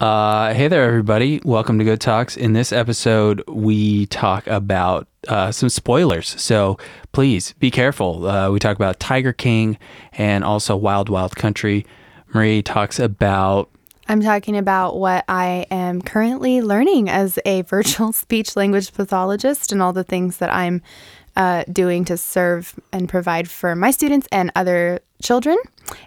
Uh, hey there, everybody. Welcome to Good Talks. In this episode, we talk about uh, some spoilers. So please be careful. Uh, we talk about Tiger King and also Wild Wild Country. Marie talks about. I'm talking about what I am currently learning as a virtual speech language pathologist and all the things that I'm uh, doing to serve and provide for my students and other children.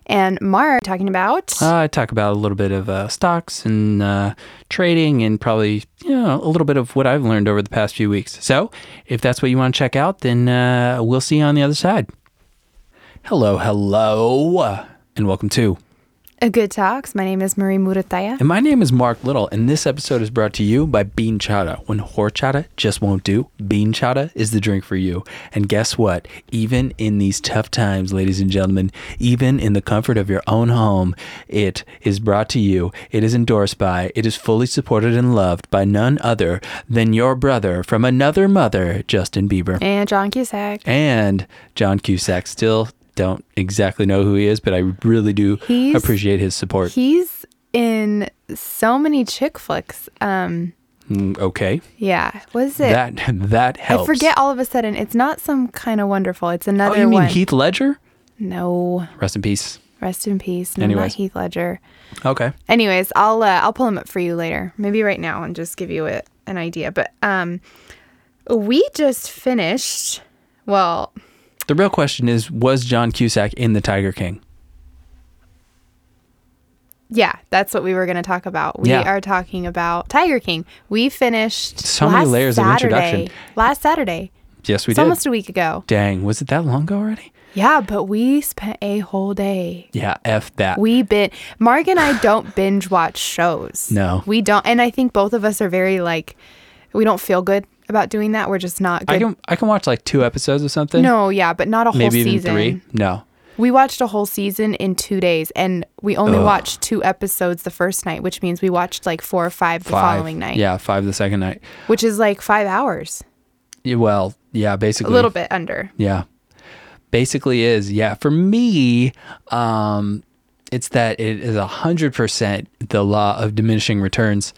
And Mark talking about. Uh, I talk about a little bit of uh, stocks and uh, trading and probably you know a little bit of what I've learned over the past few weeks. So if that's what you want to check out, then uh, we'll see you on the other side. Hello, hello, and welcome to a Good Talks. My name is Marie Murataya. And my name is Mark Little, and this episode is brought to you by Bean Chata. When horchata just won't do, Bean Chata is the drink for you. And guess what? Even in these tough times, ladies and gentlemen, even in the comfort of your own home, it is brought to you. It is endorsed by, it is fully supported and loved by none other than your brother from another mother, Justin Bieber. And John Cusack. And John Cusack still don't exactly know who he is, but I really do he's, appreciate his support. He's in so many chick flicks. Um, mm, okay. Yeah. What is it? That that helps. I forget all of a sudden. It's not some kind of wonderful. It's another. Oh, you mean one. Heath Ledger? No. Rest in peace. Rest in peace. No, Anyways. not Heath Ledger. Okay. Anyways, I'll uh, I'll pull him up for you later. Maybe right now and just give you a, an idea. But um, we just finished. Well, the real question is was John Cusack in The Tiger King? Yeah, that's what we were going to talk about. We yeah. are talking about Tiger King. We finished so many layers Saturday, of introduction. Last Saturday. Yes, we did. it's did. Almost a week ago. Dang, was it that long ago already? Yeah, but we spent a whole day. Yeah, f that. We been Mark and I don't binge watch shows. No, we don't, and I think both of us are very like we don't feel good about doing that. We're just not good. I can I can watch like two episodes of something. No, yeah, but not a whole Maybe season. Maybe even three. No. We watched a whole season in two days, and we only Ugh. watched two episodes the first night, which means we watched like four or five the five. following night. Yeah, five the second night. Which is like five hours. Yeah, well, yeah, basically a little bit under. Yeah, basically is yeah. For me, um, it's that it is a hundred percent the law of diminishing returns.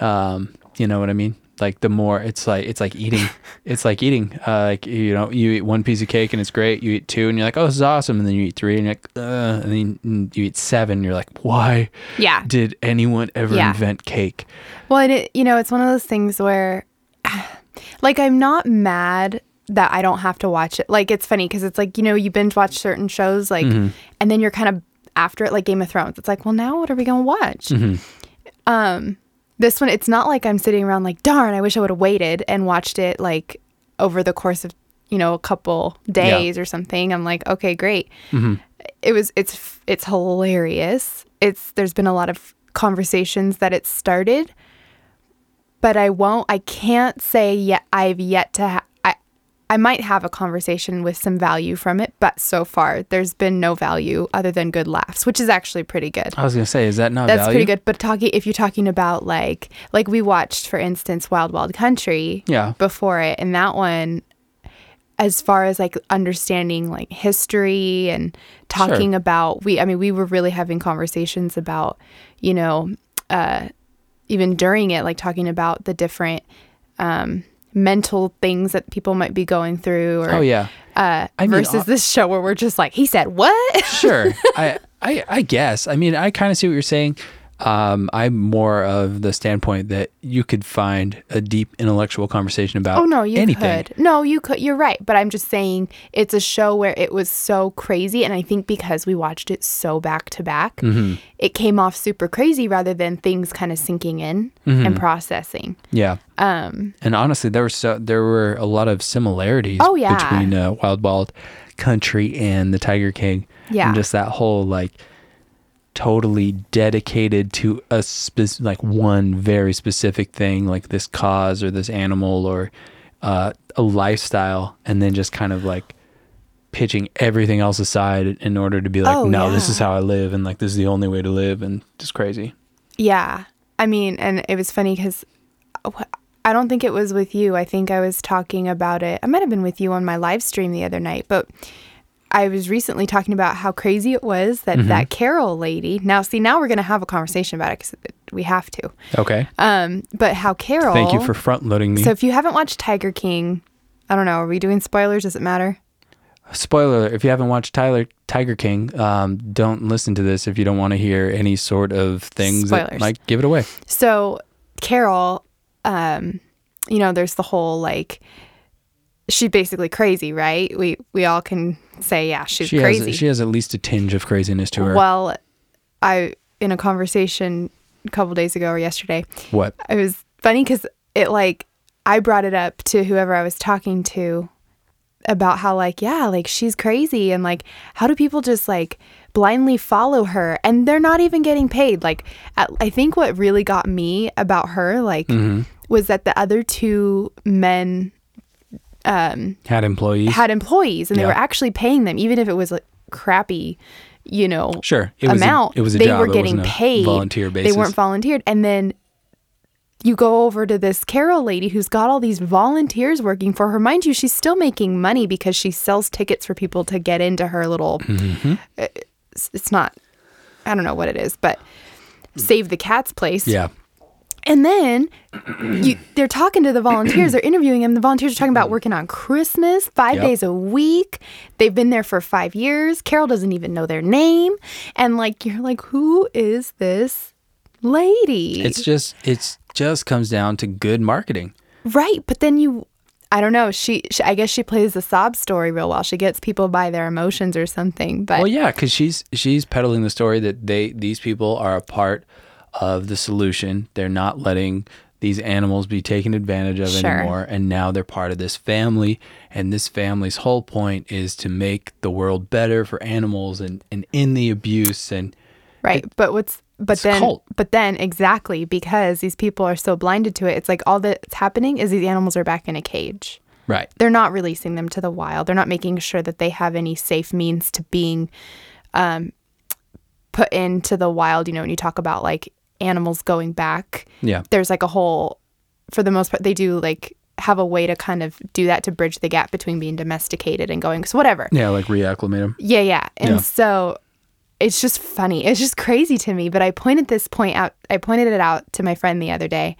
Um, you know what I mean? Like the more it's like it's like eating it's like eating uh, like you know you eat one piece of cake and it's great you eat two and you're like oh this is awesome and then you eat three and you're like uh, and then you eat seven and you're like why yeah did anyone ever yeah. invent cake well and it you know it's one of those things where like i'm not mad that i don't have to watch it like it's funny because it's like you know you binge watch certain shows like mm-hmm. and then you're kind of after it like game of thrones it's like well now what are we gonna watch mm-hmm. um this one, it's not like I'm sitting around like, darn, I wish I would have waited and watched it like over the course of, you know, a couple days yeah. or something. I'm like, okay, great. Mm-hmm. It was, it's, it's hilarious. It's, there's been a lot of conversations that it started, but I won't, I can't say yet, I've yet to ha- I might have a conversation with some value from it, but so far there's been no value other than good laughs, which is actually pretty good. I was gonna say, is that not that's value? pretty good? But talking if you're talking about like like we watched, for instance, Wild Wild Country, yeah, before it, and that one, as far as like understanding like history and talking sure. about we, I mean, we were really having conversations about, you know, uh, even during it, like talking about the different. Um, mental things that people might be going through or oh yeah. uh, I versus uh, this show where we're just like he said what? Sure. I, I i guess. I mean i kind of see what you're saying um, I'm more of the standpoint that you could find a deep intellectual conversation about. Oh no, you anything. could. No, you could. You're right, but I'm just saying it's a show where it was so crazy, and I think because we watched it so back to back, mm-hmm. it came off super crazy rather than things kind of sinking in mm-hmm. and processing. Yeah. Um. And honestly, there were so there were a lot of similarities. Oh yeah. Between uh, Wild Wild Country and the Tiger King. Yeah. And just that whole like totally dedicated to a spe- like one very specific thing like this cause or this animal or uh, a lifestyle and then just kind of like pitching everything else aside in order to be like oh, no yeah. this is how i live and like this is the only way to live and just crazy. Yeah. I mean and it was funny because i don't think it was with you. I think i was talking about it. I might have been with you on my live stream the other night but I was recently talking about how crazy it was that mm-hmm. that Carol lady. Now, see, now we're going to have a conversation about it because We have to. Okay. Um, but how Carol? Thank you for front loading me. So if you haven't watched Tiger King, I don't know. Are we doing spoilers? Does it matter? Spoiler: If you haven't watched Tyler Tiger King, um, don't listen to this if you don't want to hear any sort of things that Spoilers. might give it away. So Carol, um, you know, there's the whole like she's basically crazy, right? We we all can say, yeah, she's She crazy. has she has at least a tinge of craziness to her. Well, I in a conversation a couple days ago or yesterday, what? it was funny because it like I brought it up to whoever I was talking to about how like yeah like she's crazy and like how do people just like blindly follow her and they're not even getting paid like at, i think what really got me about her like Mm-hmm. was that the other two men um Had employees? had employees and they Yeah. were actually paying them even if it was like crappy you know Sure. It was a- amount it was a they job, were getting paid volunteer they weren't volunteered and then you go over to this Carol lady who's got all these volunteers working for her. Mind you, she's still making money because she sells tickets for people to get into her little. Mm-hmm. It's, it's not, I don't know what it is, but Save the Cats place. yeah. And then you, they're talking to the volunteers. They're interviewing them. The volunteers are talking about working on Christmas five Yep. days a week. They've been there for five years. Carol doesn't even know their name. And like, you're like, who is this lady? It's just it's just comes down to good marketing. right. But then you, I don't know. She, she, I guess she plays the sob story real well. She gets people by their emotions or something. But Well, yeah, because she's she's peddling the story that they these people are a part of the solution. They're not letting these animals be taken advantage of Sure. anymore, and now they're part of this family. And this family's whole point is to make the world better for animals and and in the abuse and Right. but what's but then but then exactly because these people are so blinded to it, it's like all that's happening is these animals are back in a cage. right. They're not releasing them to the wild. They're not making sure that they have any safe means to being um put into the wild, you know, when you talk about like animals going back, Yeah. there's like a whole for the most part they do like have a way to kind of do that to bridge the gap between being domesticated and going so whatever. Yeah, like reacclimate them. Yeah, yeah. And Yeah. so it's just funny. It's just crazy to me. But I pointed this point out I pointed it out to my friend the other day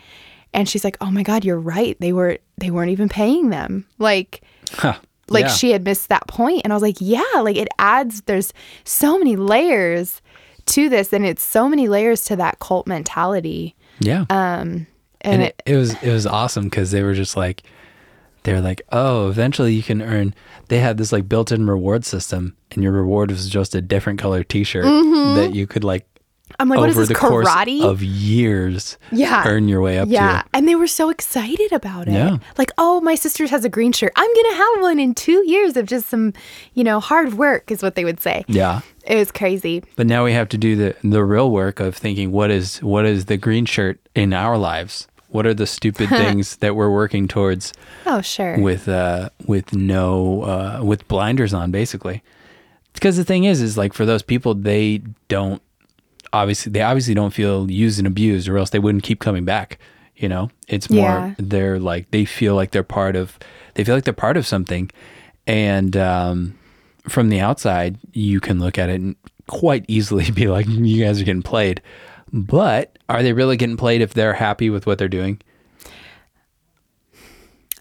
and she's like, Oh my God, you're right. They were they weren't even paying them. Like Huh. like Yeah. she had missed that point. And I was like, Yeah, like it adds there's so many layers to this and it's so many layers to that cult mentality. Yeah. Um and and, it, it was it was awesome because they were just like they're like oh eventually you can earn they had this like built-in reward system and your reward was just a different color t-shirt that you could like I'm like, what is this karate? of years Yeah. earn your way up Yeah. to And they were so excited about it. Yeah. Like, oh, my sister has a green shirt. I'm going to have one in two years of just some, you know, hard work, is what they would say. yeah It was crazy. but now we have to do the the real work of thinking what is what is the green shirt in our lives what are the stupid things that we're working towards Oh, sure. with uh with no uh with blinders on basically because the thing is is like for those people they don't obviously they obviously don't feel used and abused or else they wouldn't keep coming back you know it's more Yeah. they're like they feel like they're part of they feel like they're part of something and um from the outside you can look at it and quite easily be like you guys are getting played but are they really getting played if they're happy with what they're doing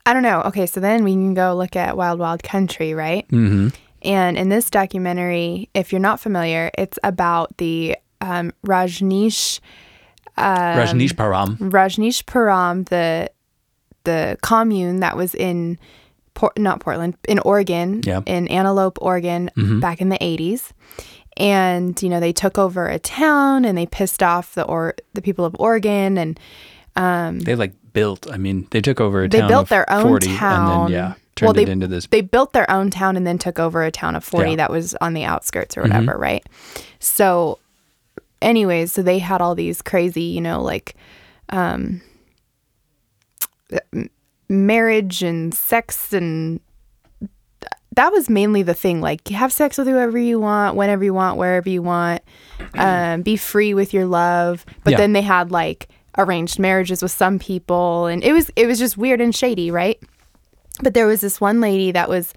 I don't know. Okay, so then we can go look at Wild Wild Country, right? Mm-hmm. And in this documentary, if you're not familiar, it's about the um, Rajneesh Rajneeshpuram Rajneesh Param, the the commune that was in Port, not Portland, in Oregon, Yeah. in Antelope, Oregon, back in the 80s. And you know they took over a town and they pissed off the or the people of Oregon and They like built. I mean, they took over a they town built of their own 40 town. and then yeah, turned well, they, it into this. They built their own town and then took over a town of 40 Yeah. Mm-hmm. that was on the outskirts or whatever, right? So, anyways, so they had all these crazy, you know, like um, marriage and sex and that was mainly the thing like have sex with whoever you want whenever you want wherever you want um, be free with your love but Yeah. then they had like arranged marriages with some people and it was it was just weird and shady right but there was this one lady that was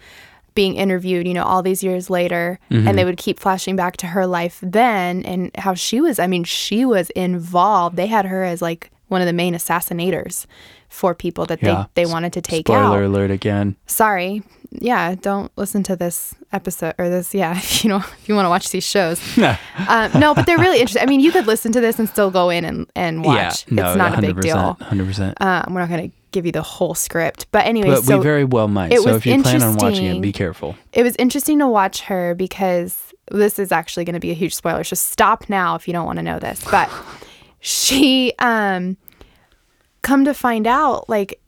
being interviewed, you know, all these years later, and they would keep flashing back to her life then and how she was. I mean, she was involved. They had her as like one of the main assassinators for people that Yeah. they they wanted to take Spoiler out. alert again. Sorry, yeah, don't listen to this episode or this. Yeah, if you know if you want to watch these shows. um, no, but they're really interesting. I mean, you could listen to this and still go in and and watch. Yeah, no, it's not a big deal. Hundred percent. Um, we're not going to give you the whole script, but anyway, But so we very well might. it So was if you plan on watching it, be careful. it was interesting to watch her because this is actually going to be a huge spoiler. So stop now if you don't want to know this. But she, um, come to find out, like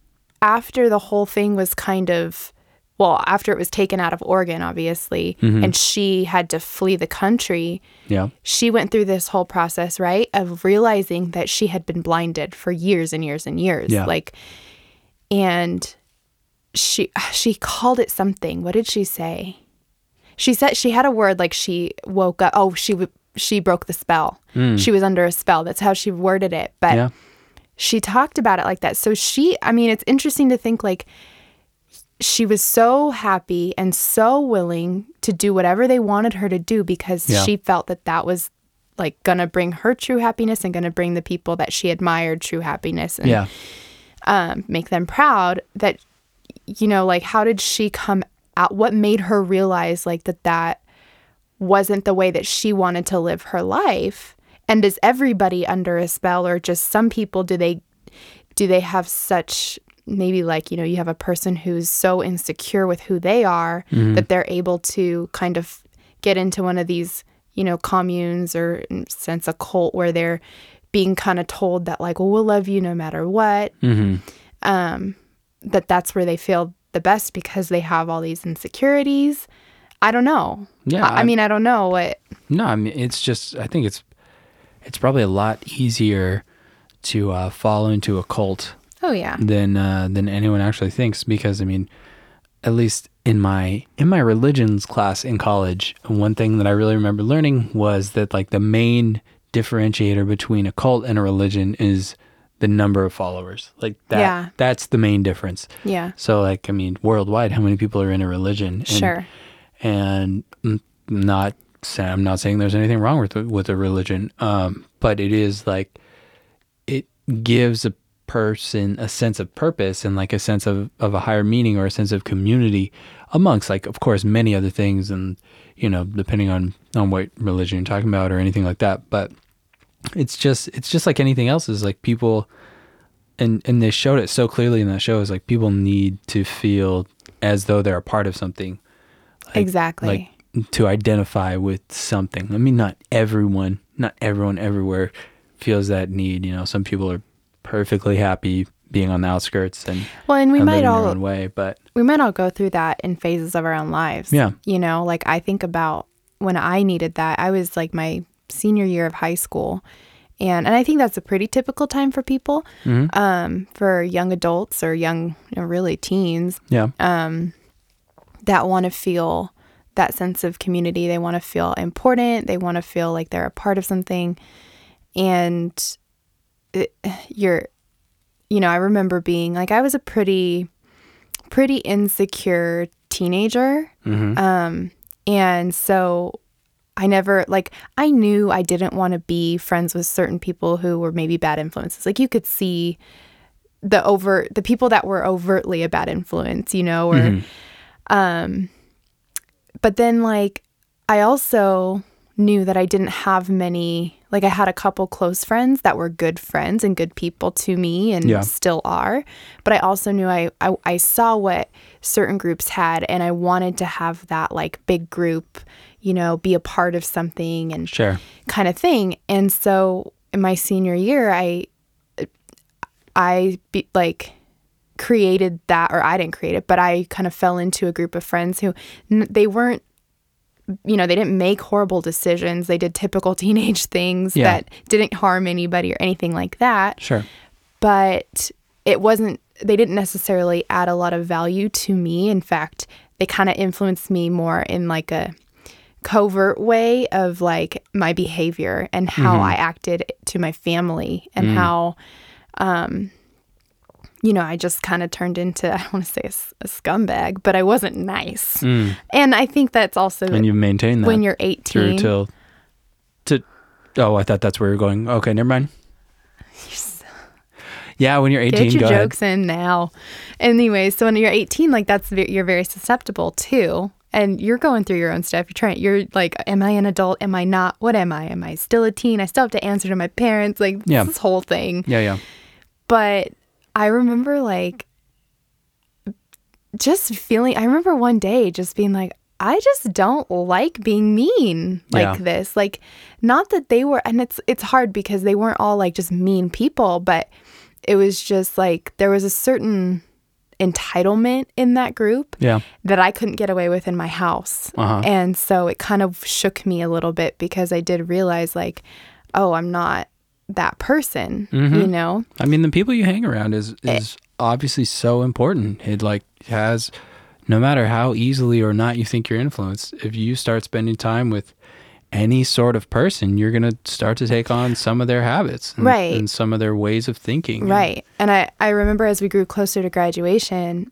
after the whole thing was kind of, well, after it was taken out of Oregon, obviously, Mm-hmm. and she had to flee the country. Yeah. She went through this whole process, right, of realizing that she had been blinded for years and years and years. Yeah. Like, and she she called it something. What did she say? She said she had a word like she woke up. Oh, she w- she broke the spell. Hmm. She was under a spell. That's how she worded it. But Yeah. she talked about it like that. So she, I mean, it's interesting to think like she was so happy and so willing to do whatever they wanted her to do because Yeah. she felt that that was like gonna bring her true happiness and gonna bring the people that she admired true happiness and Yeah. Um, make them proud. That you know, like how did she come out? What made her realize like that that wasn't the way that she wanted to live her life? And is everybody under a spell, or just some people? Do they do they have such maybe like you know you have a person who's so insecure with who they are that they're able to kind of get into one of these you know communes or sense a cult where they're being kind of told that like well we'll love you no matter what Mm-hmm. um, that that's where they feel the best because they have all these insecurities. I don't know. Yeah, I, I mean, I don't know what. No, I mean it's just I think it's it's probably a lot easier to uh, fall into a cult Oh yeah, than uh, than anyone actually thinks because I mean at least in my in my religions class in college one thing that I really remember learning was that like the main differentiator between a cult and a religion is the number of followers. Like that Yeah. that's the main difference. Yeah, so like I mean worldwide how many people are in a religion? And, sure, and not I'm not saying there's anything wrong with with a religion, um, but it is like it gives a person a sense of purpose and like a sense of, of a higher meaning or a sense of community amongst like of course many other things and you know depending on on what religion you're talking about or anything like that. But it's just it's just like anything else is like people and and they showed it so clearly in that show is like people need to feel as though they're a part of something exactly. like to identify with something. I mean, not everyone, not everyone everywhere feels that need. You know, some people are perfectly happy being on the outskirts and, well, and we and might all own way. But we might all go through that in phases of our own lives. Yeah. you know, like I think about when I needed that. I was like my senior year of high school. And, and I think that's a pretty typical time for people, Mm-hmm. um, for young adults or young, you know, really teens. yeah, um, that want to feel that sense of community. They want to feel important. They want to feel like they're a part of something. And it, you're, you know, I remember being like, I was a pretty, pretty insecure teenager. Mm-hmm. Um, and so I never, like, I knew I didn't want to be friends with certain people who were maybe bad influences. Like, you could see the over the people that were overtly a bad influence, you know, or um but then like I also knew that I didn't have many like I had a couple close friends that were good friends and good people to me and Yeah. still are. But I also knew I, I I saw what certain groups had and I wanted to have that like big group, you know, be a part of something and sure. kind of thing. And so in my senior year, I I be, like created that, or I didn't create it, but I kind of fell into a group of friends who n- they weren't, you know, they didn't make horrible decisions. They did typical teenage things Yeah. that didn't harm anybody or anything like that. Sure. But it wasn't. They didn't necessarily add a lot of value to me. In fact, they kind of influenced me more in like a covert way of like my behavior and how I acted to my family and how um you know, I just kind of turned into, I don't want to say—a scumbag, but I wasn't nice. Mm. And I think that's also And you maintain that when you're through 18. till to. Oh, I thought that's where you're going. Okay, never mind. Yeah, when you're 18, Get your go ahead. jokes in now. Anyway, so when you're 18, like that's you're very susceptible too, and you're going through your own stuff. You're trying. You're like, am I an adult? Am I not? What am I? Am I still a teen? I still have to answer to my parents. Like Yeah. this whole thing. Yeah, yeah. But I remember like just feeling. I remember one day just being like. I just don't like being mean like Yeah. this. Like not that they were and it's it's hard because they weren't all like just mean people, but it was just like there was a certain entitlement in that group Yeah. that I couldn't get away with in my house. Uh-huh. And so it kind of shook me a little bit because I did realize like, oh, I'm not that person, Mm-hmm. you know? I mean, the people you hang around is Eh. is obviously so important. It like has, no matter how easily or not you think you're influenced, if you start spending time with any sort of person, you're gonna start to take on some of their habits, and, Right. and some of their ways of thinking. Right. And I, I remember as we grew closer to graduation,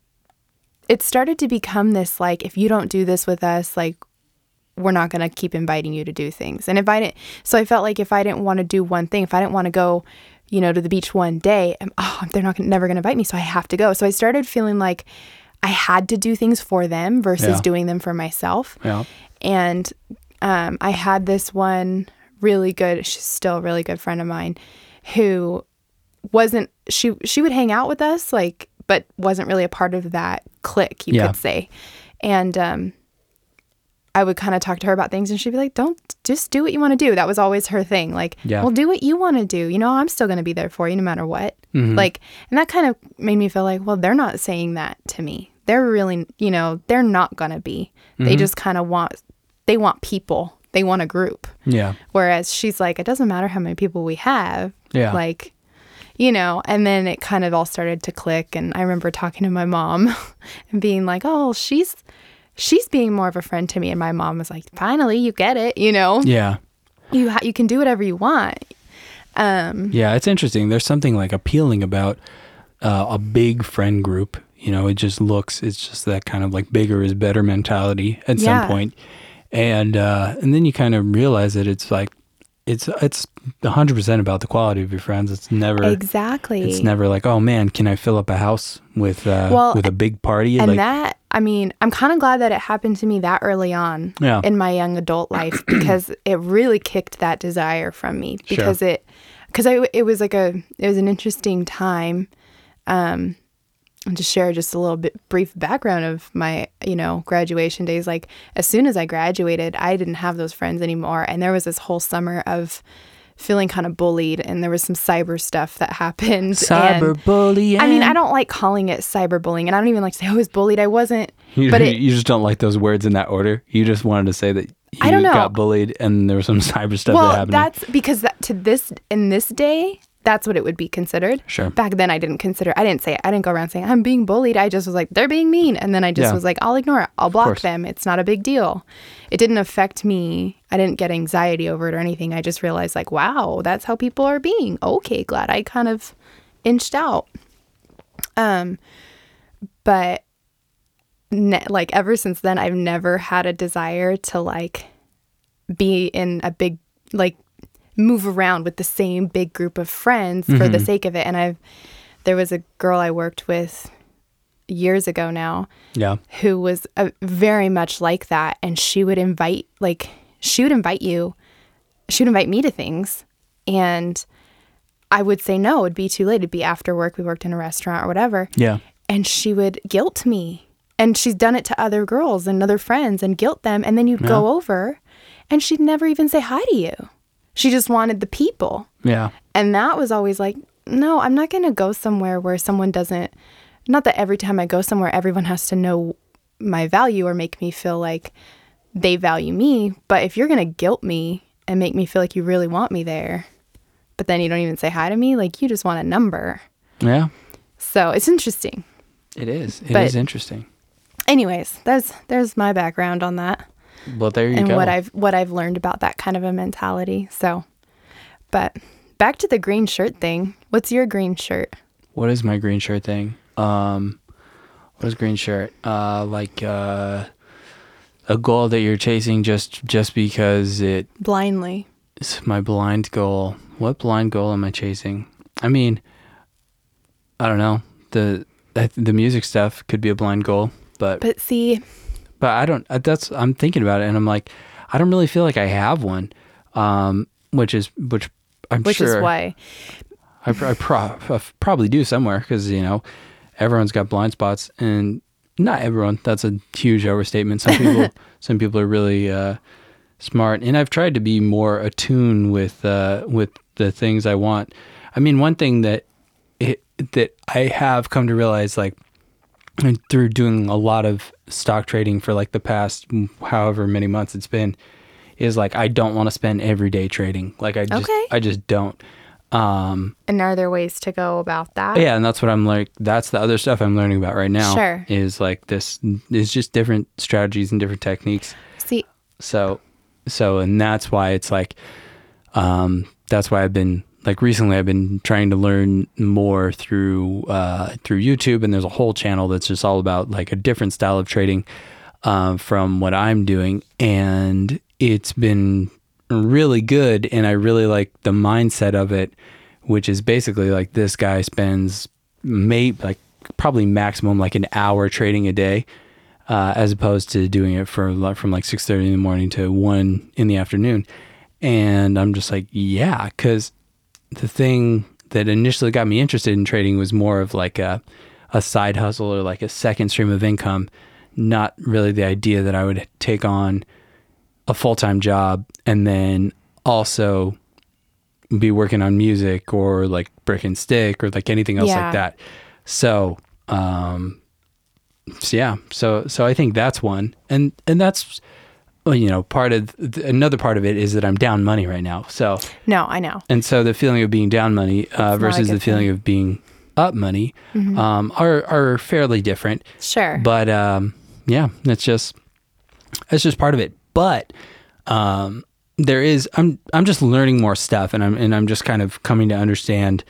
it started to become this like, if you don't do this with us, like, we're not going to keep inviting you to do things. And if I didn't, so I felt like if I didn't want to do one thing, if I didn't want to go, you know, to the beach one day, um, oh, they're not gonna, never going to invite me. So I have to go. So I started feeling like I had to do things for them versus Yeah. doing them for myself. Yeah. And um, I had this one really good, she's still a really good friend of mine who wasn't, she, she would hang out with us, like, but wasn't really a part of that clique, you Yeah. could say. And um, I would kind of talk to her about things and she'd be like, don't just do what you want to do. That was always her thing. Like, Yeah. well, do what you want to do. You know, I'm still going to be there for you no matter what. Mm-hmm. Like, and that kind of made me feel like, well, they're not saying that to me. They're really, you know, they're not going to be. Mm-hmm. They just kind of want, they want people, they want a group. Yeah. Whereas she's like, it doesn't matter how many people we have. Yeah. Like, you know, and then it kind of all started to click. And I remember talking to my mom and being like, oh, she's, she's being more of a friend to me. And my mom was like, finally, you get it. You know, Yeah. you, ha- you can do whatever you want. Um, Yeah, it's interesting. There's something like appealing about uh, a big friend group. You know, it just looks, it's just that kind of like bigger is better mentality at Yeah. some point. And uh, and then you kind of realize that it's like it's it's 100% about the quality of your friends. It's never exactly. it's never like, "Oh man, can I fill up a house with uh, Well, with a big party?" and like that i mean i'm kind of glad that it happened to me that early on Yeah. in my young adult life because it really kicked that desire from me because it because I it was like a it was an interesting time um I'll just share just a little bit brief background of my you know graduation days like as soon as i graduated i didn't have those friends anymore and there was this whole summer of feeling kind of bullied and there was some cyber stuff that happened and- cyberbullying. I mean, I don't like calling it cyberbullying, and I don't even like to say oh, I was bullied. I wasn't, You, but it, you just don't like those words in that order. You just wanted to say that you I don't know. got bullied and there was some cyber stuff that well, happened. that's because that, to this in this day, that's what it would be considered. Sure. Back then, I didn't consider. I didn't say. it. I didn't go around saying I'm being bullied. I just was like they're being mean, and then I just Yeah. was like I'll ignore it. I'll block them. It's not a big deal. It didn't affect me. I didn't get anxiety over it or anything. I just realized like, wow, that's how people are being. Okay, glad I kind of inched out. Um, but ne- like ever since then i've never had a desire to like be in a big like move around with the same big group of friends for the sake of it. And i've there was a girl i worked with years ago now yeah. who was uh very much like that. And she would invite like she would invite you she would invite me to things. And i would say no it'd be too late. It'd be after work. We worked in a restaurant or whatever. Yeah. and she would guilt me. And she's done it to other girls and other friends and guilt them. And then you'd go over and she'd never even say hi to you she just wanted the people Yeah. and that was always like no i'm not going to go somewhere where someone doesn't not that every time i go somewhere everyone has to know my value or make me feel like they value me but if you're going to guilt me and make me feel like you really want me there but then you don't even say hi to me like you just want a number Yeah. so it's interesting It is. It is But- interesting. anyways there's there's my background on that Well, there you and go. And what i've what i've learned about that kind of a mentality so but back to the green shirt thing what's your green shirt what is my green shirt thing? Um, what is green shirt? Uh, like uh, a goal that you're chasing just just because it Blindly. it's my blind goal. What blind goal am I chasing? I mean, I don't know. The the music stuff could be a blind goal, but But see, but I don't. uh, That's I'm thinking about it, and I'm like, I don't really feel like I have one. Um, which is which I'm which sure is why. I, I, pro- I probably do somewhere because you know everyone's got blind spots, and not everyone. That's a huge overstatement. Some people, some people are really uh, smart, and I've tried to be more attuned with uh, with the things I want. I mean, one thing that it, that I have come to realize, like through doing a lot of stock trading for like the past however many months it's been, is like I don't want to spend every day trading. Like I just, Okay. I just don't. Um, And are there ways to go about that? yeah, and that's what I'm like. That's the other stuff I'm learning about right now. Sure. Is like this is just different strategies and different techniques. See, So, so, and that's why it's like, um, that's why I've been like recently I've been trying to learn more through, uh, through YouTube. And there's a whole channel that's just all about like a different style of trading, uh, from what I'm doing. And it's been really good. And I really like the mindset of it, which is basically like this guy spends may like probably maximum like an hour trading a day uh, as opposed to doing it for from like six thirty in the morning to one in the afternoon. And I'm just like, yeah, because the thing that initially got me interested in trading was more of like a a side hustle or like a second stream of income, not really the idea that I would take on a full time job and then also be working on music or like brick and stick or like anything else Yeah. like that. So, um, so yeah, so so I think that's one, and and that's well, you know part of th- another part of it is that I'm down money right now. So no, I know. and so the feeling of being down money uh, versus the feeling thing. of being up money Mm-hmm. um, are are fairly different. Sure. But um, yeah, it's just it's just part of it. But um, there is I'm I'm just learning more stuff, and I'm and I'm just kind of coming to understand.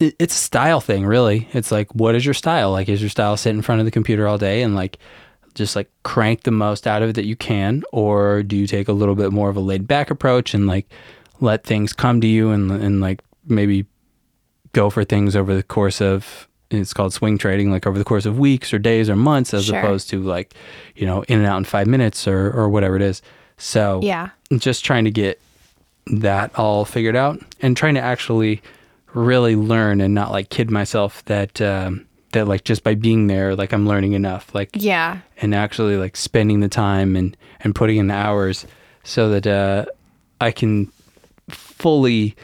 it- It's a style thing, really. It's like, what is your style? Like, is your style sit in front of the computer all day and like just like crank the most out of it that you can, or do you take a little bit more of a laid back approach and like let things come to you and and like maybe go for things over the course of it's called swing trading like over the course of weeks or days or months as Sure. opposed to like you know in and out in five minutes or or whatever it is so yeah. just trying to get that all figured out and trying to actually really learn and not like kid myself that um that like just by being there like i'm learning enough like Yeah. and actually like spending the time and and putting in the hours so that uh, I can fully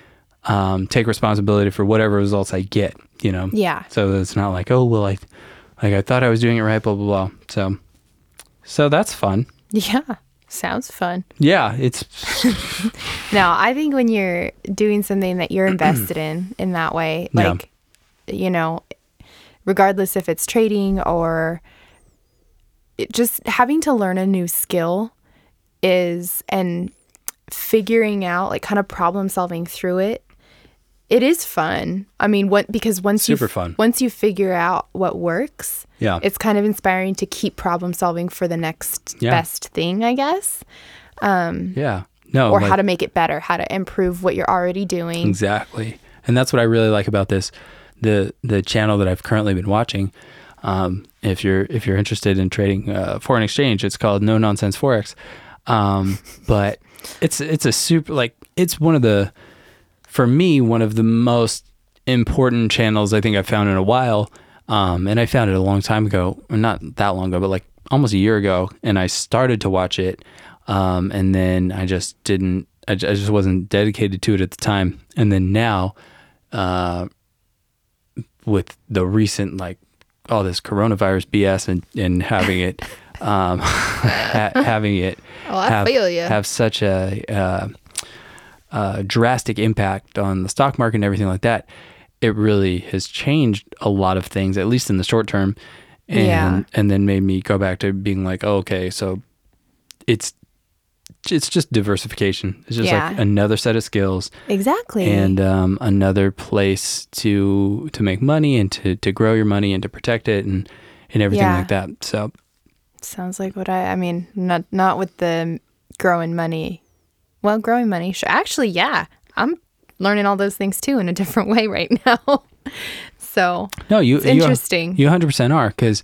um, take responsibility for whatever results I get. You know. Yeah. So it's not like oh well I like I thought I was doing it right blah blah blah. So so that's fun. Yeah. Sounds fun. Yeah, it's No, I think when you're doing something that you're invested in in that way, Yeah. like, you know, regardless if it's trading or it just having to learn a new skill is and figuring out like kind of problem solving through it it is fun i mean what because once you Super fun. once you figure out what works yeah. it's kind of inspiring to keep problem solving for the next Yeah. best thing i guess um, yeah. No. or like- how to make it better, how to improve what you're already doing. Exactly. And that's what I really like about this the the channel that I've currently been watching. Um, if you're if you're interested in trading uh, foreign exchange, it's called No Nonsense Forex. Um, but it's it's a super like it's one of the for me one of the most important channels I think I've found in a while. Um, and I found it a long time ago, not that long ago, but like almost a year ago. And I started to watch it, um, and then I just didn't. I just wasn't dedicated to it at the time. And then now, uh, with the recent like all this coronavirus BS and and having it, um, ha- having it Oh, have, have such a uh, uh, drastic impact on the stock market and everything like that, it really has changed a lot of things, at least in the short term. And Yeah. and then made me go back to being like, oh, okay, so it's it's just diversification. It's just like another set of skills Exactly. and um, another place to to make money and to to grow your money and to protect it and and everything Yeah. like that. So Sounds like what I I mean, not not with the growing money. Well, growing money. Sure. Actually, yeah. I'm learning all those things too in a different way right now. so, no, you It's you- interesting. You 100 percent are because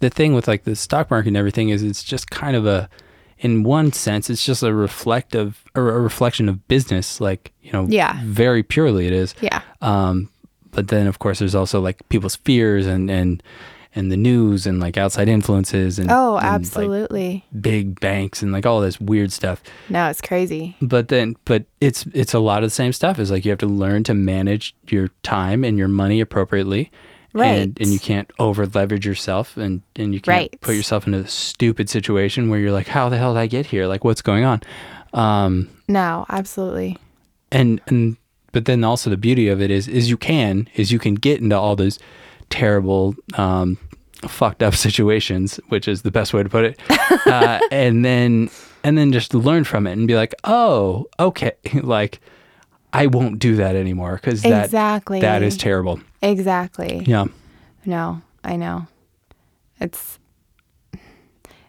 the thing with like the stock market and everything is it's just kind of a in one sense it's just a reflective or a reflection of business like you know Yeah. very purely it is yeah. Um, but then of course there's also like people's fears and and and the news and like outside influences and Oh, and, like, absolutely. big banks and like all this weird stuff. no, it's crazy. But then but it's it's a lot of the same stuff. Is like you have to learn to manage your time and your money appropriately. And, Right. and you can't over leverage yourself and, and you can't Right. put yourself into a stupid situation where you're like, how the hell did I get here? Like what's going on? Um, No, absolutely. and and but then also the beauty of it is is you can is you can get into all those terrible um fucked up situations which is the best way to put it uh, and then and then just learn from it and be like oh okay like i won't do that anymore because that Exactly. that is terrible Exactly. yeah No, I know. It's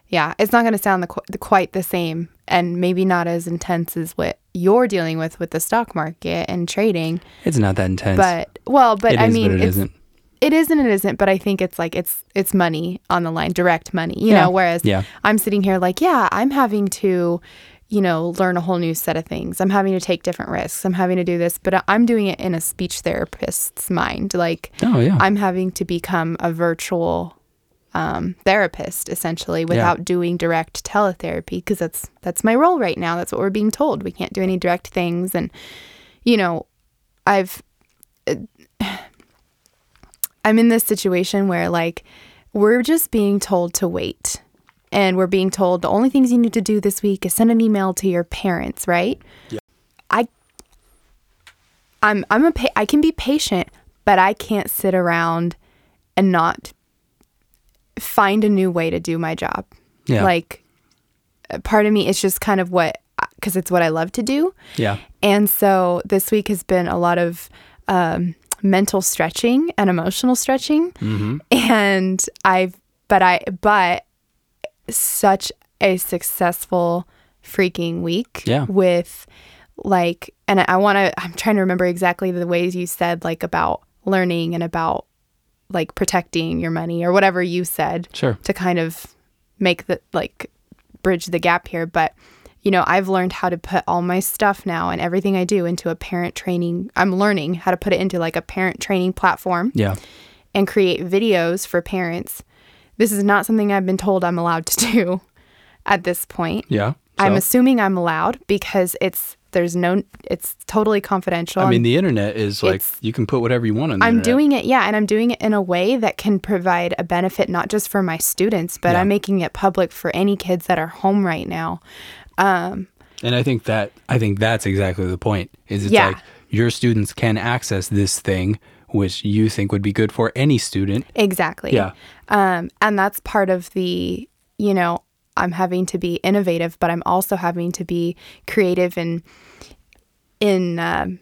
yeah, it's not going to sound the, the quite the same, and maybe not as intense as what you're dealing with with the stock market and trading. it's not that intense But well, but It I is, mean, but it isn't it is and it isn't. But I think it's like it's it's money on the line, direct money. You Yeah. know, whereas Yeah. I'm sitting here like, yeah, I'm having to. You know, learn a whole new set of things. I'm having to take different risks. I'm having to do this, but I'm doing it in a speech therapist's mind. Like, oh yeah I'm having to become a virtual um, therapist essentially without doing direct teletherapy because that's that's my role right now. That's what we're being told. We can't do any direct things, and you know, I've I'm in this situation where like we're just being told to wait. And we're being told the only things you need to do this week is send an email to your parents, right? Yeah. I I'm I'm a pa- I can be patient, but I can't sit around and not find a new way to do my job. yeah Like part of me it's just kind of what cuz it's what I love to do. yeah And so this week has been a lot of um, mental stretching and emotional stretching. mm-hmm. And I've, but I, but such a successful freaking week Yeah. with like, and I want to, I'm trying to remember exactly the ways you said like about learning and about like protecting your money or whatever you said sure. to kind of make the like bridge the gap here. But you know i've learned how to put all my stuff now and everything i do into a parent training i'm learning how to put it into like a parent training platform yeah. and create videos for parents this is not something i've been told i'm allowed to do at this point yeah i'm assuming i'm allowed because it's there's no it's totally confidential i mean the internet is like you can put whatever you want on the I'm internet. doing it, yeah, and I'm doing it in a way that can provide a benefit not just for my students, but Yeah. I'm making it public for any kids that are home right now. Um, and I think that I think that's exactly the point. Is it's Yeah. like your students can access this thing which you think would be good for any student. Exactly. Yeah. Um, and that's part of the, you know, I'm having to be innovative, but I'm also having to be creative in in um,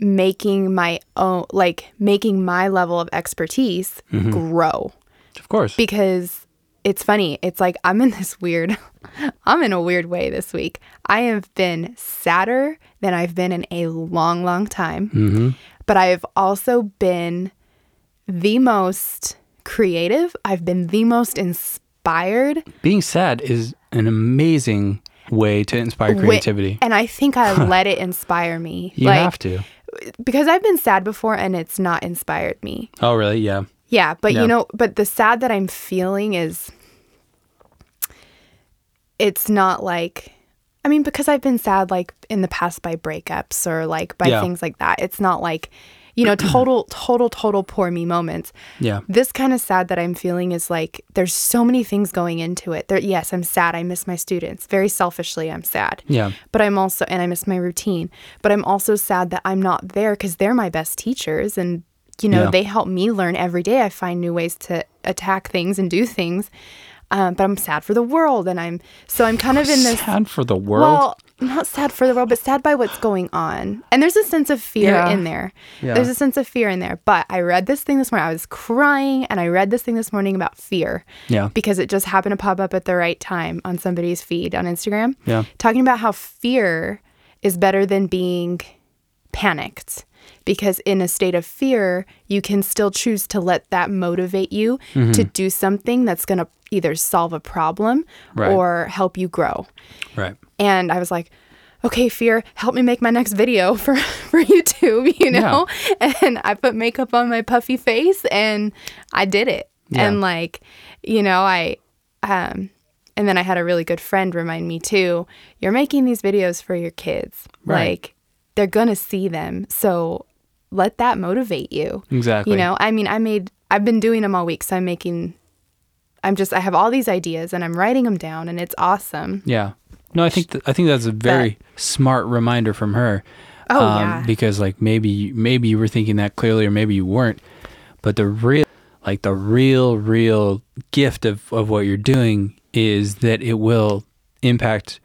making my own, like making my level of expertise grow. Of course. because it's funny. It's like I'm in this weird, I'm in a weird way this week. I have been sadder than I've been in a long, long time. mm-hmm. But I have also been the most creative. I've been the most inspired. Being sad is an amazing way to inspire creativity. and I think I let it inspire me. you like, have to. because I've been sad before and it's not inspired me. Oh, really? Yeah. Yeah, but Yeah. you know, but the sad that I'm feeling is it's not like I mean because I've been sad like in the past by breakups or like by Yeah. things like that. It's not like you know total total total poor me moments. Yeah. This kind of sad that I'm feeling is like there's so many things going into it. There yes, I'm sad. I miss my students. Very selfishly, I'm sad. Yeah. But I'm also and I miss my routine. But I'm also sad that I'm not there cuz they're my best teachers and you know, Yeah. they help me learn every day. I find new ways to attack things and do things. Um, but I'm sad for the world, and I'm so I'm kind of in this. Sad for the world. Well, not sad for the world, but sad by what's going on. And there's a sense of fear Yeah. in there. Yeah. There's a sense of fear in there. But I read this thing this morning. I was crying, and I read this thing this morning about fear yeah. because it just happened to pop up at the right time on somebody's feed on Instagram. Yeah. Talking about how fear is better than being panicked because in a state of fear, you can still choose to let that motivate you Mm-hmm. to do something that's going to either solve a problem Right. or help you grow. Right. And I was like, okay, fear, help me make my next video for, for YouTube, you know? Yeah. And I put makeup on my puffy face and I did it. Yeah. And like, you know, I, um, and then I had a really good friend remind me too, you're making these videos for your kids. Right. Like, they're going to see them. So let that motivate you. Exactly. You know, I mean, I made, I've been doing them all week. So I'm making, I'm just, I have all these ideas and I'm writing them down and it's awesome. Yeah. No, I think th- I think that's a very smart reminder from her. Oh, um, yeah. Because like maybe maybe you were thinking that clearly, or maybe you weren't. But the real, like the real, real gift of of what you're doing is that it will impact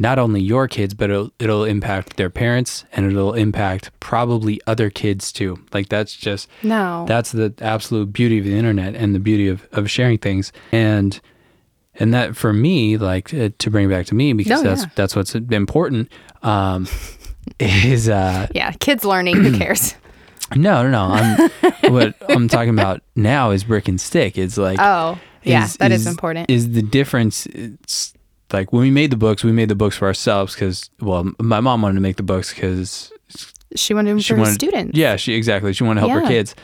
not only your kids, but it'll it'll impact their parents, and it'll impact probably other kids too. Like that's just No. that's the absolute beauty of the internet and the beauty of, of sharing things and and that for me like uh, to bring it back to me because Oh, that's yeah. that's what's important um is uh yeah, kids learning, who cares? no no no i'm what i'm talking about now is brick and stick it's like Oh, yeah, that is important. is the difference it's like when we made the books we made the books for ourselves because well my mom wanted to make the books because she wanted them she for wanted students. Yeah, she exactly. She wanted to help her kids.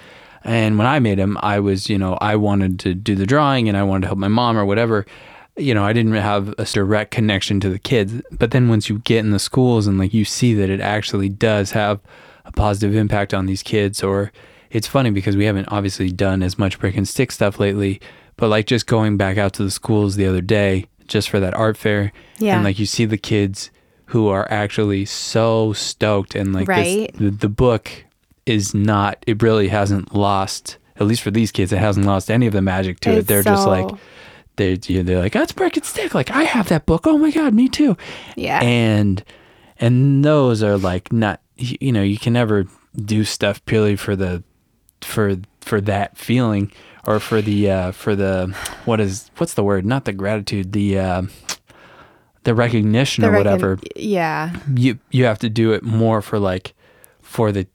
And when I made them, I was, you know, I wanted to do the drawing and I wanted to help my mom or whatever. You know, I didn't have a direct connection to the kids. But then once you get in the schools and like you see that it actually does have a positive impact on these kids, or it's funny because we haven't obviously done as much brick and stick stuff lately. But like just going back out to the schools the other day, just for that art fair, Yeah. and like you see the kids who are actually so stoked and like Right. this, the, the book is not it really hasn't lost at least for these kids it hasn't lost any of the magic to it they're just like they're you know, they're like that's brick and stick like i have that book oh my god me too Yeah. and and those are like not you know you can never do stuff purely for the for for that feeling or for the uh for the what is what's the word? Not the gratitude the uh the recognition The or recon- whatever. Yeah. you you have to do it more for like for the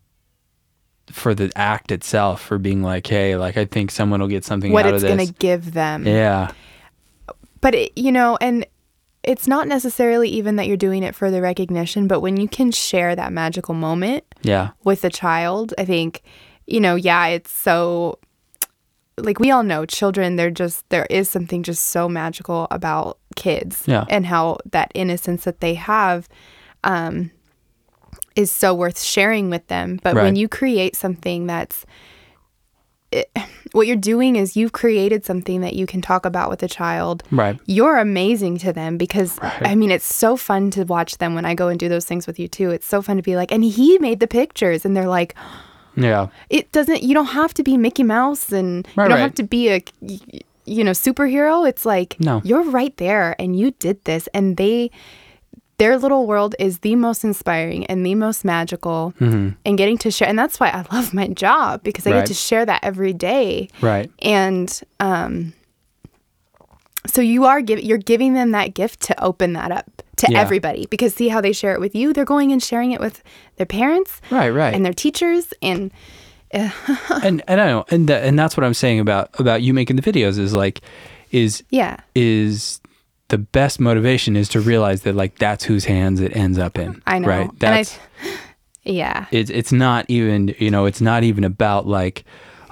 for the act itself for being like hey like i think someone will get something What out it's of going this. to give them. yeah. But, it, you know, and it's not necessarily even that you're doing it for the recognition, but when you can share that magical moment yeah. with a child, I think, you know, yeah, it's so like we all know children, they're just there is something just so magical about kids Yeah. and how that innocence that they have um is so worth sharing with them. But when you create something that's it, what you're doing is you've created something that you can talk about with a child right you're amazing to them because Right. I mean it's so fun to watch them when I go and do those things with you too. It's so fun to be like, and he made the pictures, and they're like, yeah it doesn't. You don't have to be Mickey Mouse, and Right, you don't right. have to be a you know superhero. It's like No. you're right there, and you did this, and they. Their little world is the most inspiring and the most magical, and getting to share. And that's why I love my job because I Mm-hmm. Right. get to share that every day right and um so you are giving you're giving them that gift to open that up to Yeah. everybody because see how they share it with you? They're going and sharing it with their parents right right. and their teachers and and and i know and that, and that's what i'm saying about about you making the videos is like is yeah. is the best motivation is to realize that like that's whose hands it ends up in i know. right? And I, that's yeah. It's it's not even you know it's not even about like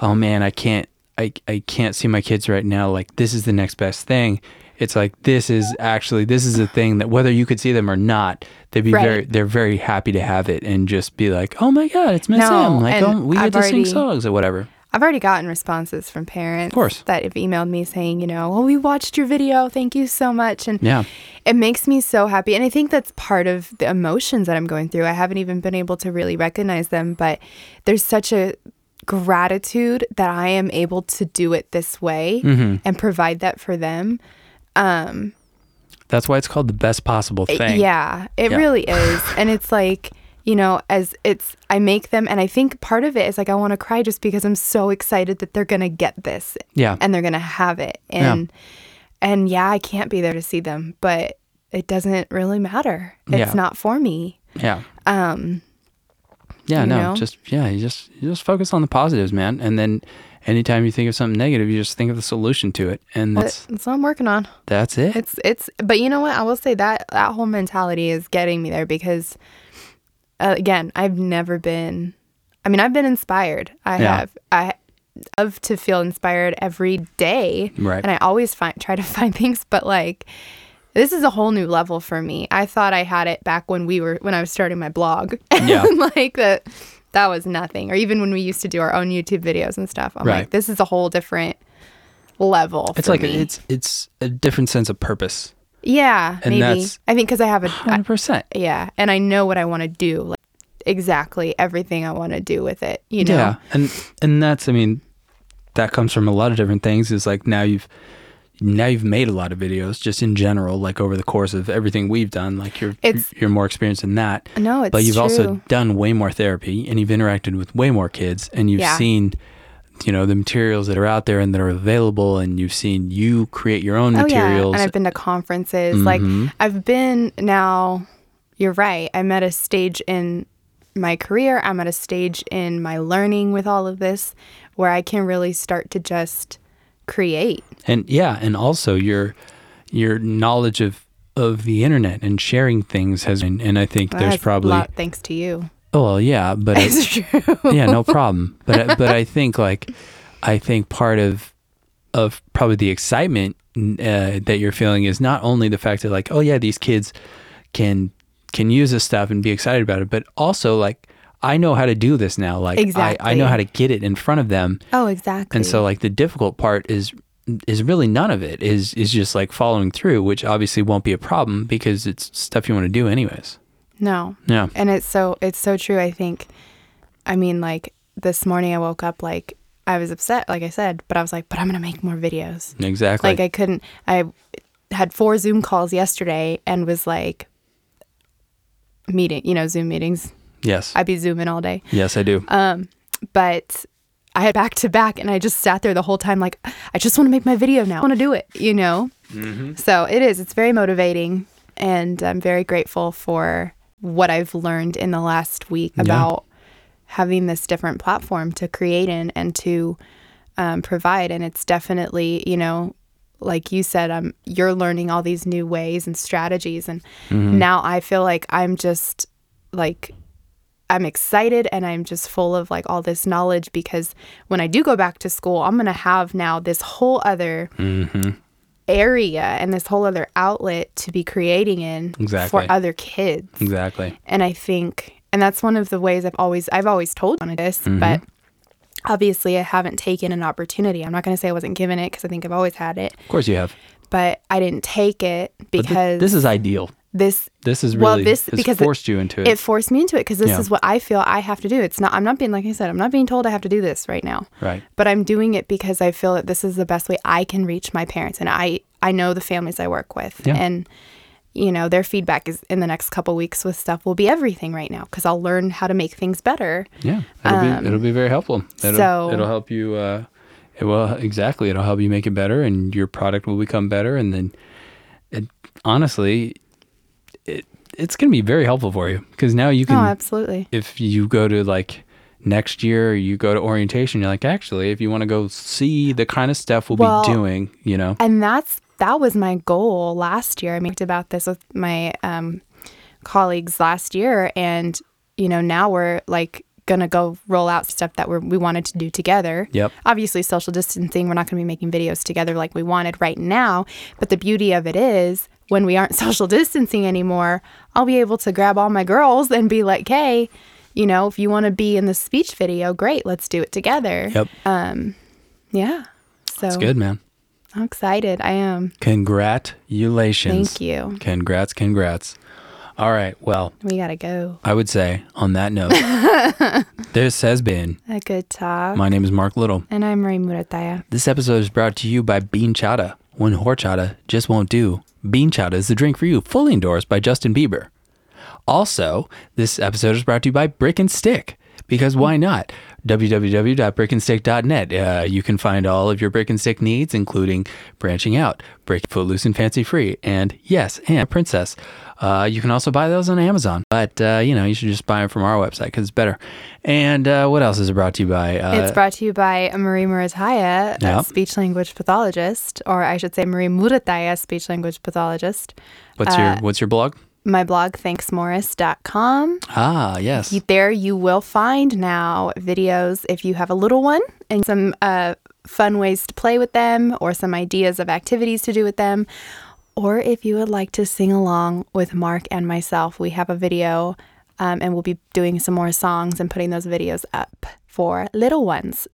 oh man i can't i i can't see my kids right now. Like this is the next best thing it's like this is actually this is a thing that whether you could see them or not they'd be Right. very they're very happy to have it and just be like oh my god it's miss No, Em. like oh, we I've get to sing songs or whatever i've already gotten responses from parents of course. that have emailed me saying you know oh we watched your video thank you so much and yeah it makes me so happy and i think that's part of the emotions that i'm going through i haven't even been able to really recognize them but there's such a gratitude that i am able to do it this way Mm-hmm. and provide that for them Um, That's why it's called the best possible thing. yeah, it Yeah. really is. and it's like, you know, as it's, I make them, and I think part of it is like, I want to cry just because I'm so excited that they're going to get this Yeah. and they're going to have it. And, and yeah, I can't be there to see them, but it doesn't really matter. It's Yeah. not for me. Yeah. Um, Yeah, no, know? just yeah, you just you just focus on the positives, man. And then anytime you think of something negative, you just think of the solution to it. And that's that's what I'm working on. that's it. It's it's but you know what? I will say that that whole mentality is getting me there because uh, again, I've never been I mean, I've been inspired. I Yeah. have I love to feel inspired every day. Right. And I always find try to find things but like this is a whole new level for me. I thought I had it back when we were when I was starting my blog. Yeah. like that that was nothing. Or even when we used to do our own YouTube videos and stuff. I'm Right. like, this is a whole different level. It's like me. it's it's a different sense of purpose. Yeah, And maybe. that's- I think because I have a Hundred percent. yeah, and I know what I want to do, like exactly everything I want to do with it. You know, Yeah, and and that's I mean, that comes from a lot of different things. Is like now you've now you've made a lot of videos just in general, like over the course of everything we've done. Like you're It's- you're more experienced in that. no, it's but you've also done way more therapy and you've interacted with way more kids and you've Yeah. seen you know the materials that are out there and that are available and you've seen you create your own Oh materials yeah, and I've been to conferences. Like Mhm. I've been now. You're right. I'm at a stage in my career. I'm at a stage in my learning with all of this where I can really start to just create. And yeah and also your your knowledge of of the internet and sharing things has and, and i think there's probably a lot thanks to you. oh well yeah but It's true. yeah no problem but I- but i think like i think part of of probably the excitement uh, that you're feeling is not only the fact that like oh yeah these kids can can use this stuff and be excited about it but also like i know how to do this now like I, I know how to get it in front of them Oh, exactly. and so like the difficult part is is really none of it is is just like following through which obviously won't be a problem because it's stuff you want to do anyways. No, yeah. And it's so it's so true i think. I mean like this morning i woke up like i was upset like i said but i was like but i'm gonna make more videos. Exactly. Like i couldn't i had four zoom calls yesterday and was like meeting you know zoom meetings. Yes. I'd be zooming all day. Yes i do. Um but i had back to back and i just sat there the whole time like i just want to make my video now. I want to do it you know? So it is it's very motivating and i'm very grateful for what i've learned in the last week Yeah. about having this different platform to create in and to um, provide. And it's definitely you know like you said um, you're learning all these new ways and strategies. And now i feel like i'm just like i'm excited and i'm just full of like all this knowledge because when i do go back to school i'm going to have now this whole other mm-hmm. area and this whole other outlet to be creating in Exactly. for other kids exactly and I think, and that's one of the ways I've always, I've always told on this, Mm-hmm. but obviously I haven't taken an opportunity. I'm not going to say I wasn't given it because I think I've always had it, of course you have but I didn't take it because this is ideal this, this is really Well, this- because it- forced you into it, it forced me into it because this Yeah. is what I feel I have to do. It's not, I'm not being, like I said, I'm not being told I have to do this right now, right but I'm doing it because I feel that this is the best way I can reach my parents. And I, I know the families I work with Yeah. and you know, their feedback is in the next couple weeks with stuff will be everything right now because I'll learn how to make things better. yeah it'll Um, be it'll be very helpful it'll, so- it'll help you uh it will exactly it'll help you make it better and your product will become better and then it honestly it it's going to be very helpful for you because now you can. Oh, absolutely. if you go to like next year you go to orientation you're like actually if you want to go see the kind of stuff we'll Well, be doing you know And that's that was my goal last year. I talked about this with my um, colleagues last year, and you know now we're like gonna go roll out stuff that we're, we wanted to do together. Yep. Obviously, social distancing. We're not gonna be making videos together like we wanted right now. But the beauty of it is when we aren't social distancing anymore, I'll be able to grab all my girls and be like, hey. You know, if you want to be in the speech video, great, let's do it together. yep Um, Yeah. So it's good man I'm excited. I am. congratulations Thank you. congrats congrats all right well We gotta go. i would say on that note this has been A good talk. my name is mark little and I'm Marie Murataya. this episode is brought to you by bean chata when horchata just won't do, bean chata is the drink for you, fully endorsed by Justin Bieber. Also, this episode is brought to you by Brick and Stick because why not? www.brickandstick.net. Uh, you can find all of your brick and stick needs, including branching out, brick footloose and fancy free, and yes, and princess. Uh, you can also buy those on Amazon, but uh, you know you should just buy them from our website because it's better. And uh, what else is it brought to you by? Uh, it's brought to you by Marie Murataya, Yep. speech language pathologist, or I should say Marie Murataya, speech language pathologist. what's uh, your What's your blog? My blog, thanksmorris.com. Ah, yes. There you will find now videos if you have a little one and some uh, fun ways to play with them or some ideas of activities to do with them. Or if you would like to sing along with Mark and myself, we have a video um, and we'll be doing some more songs and putting those videos up for little ones.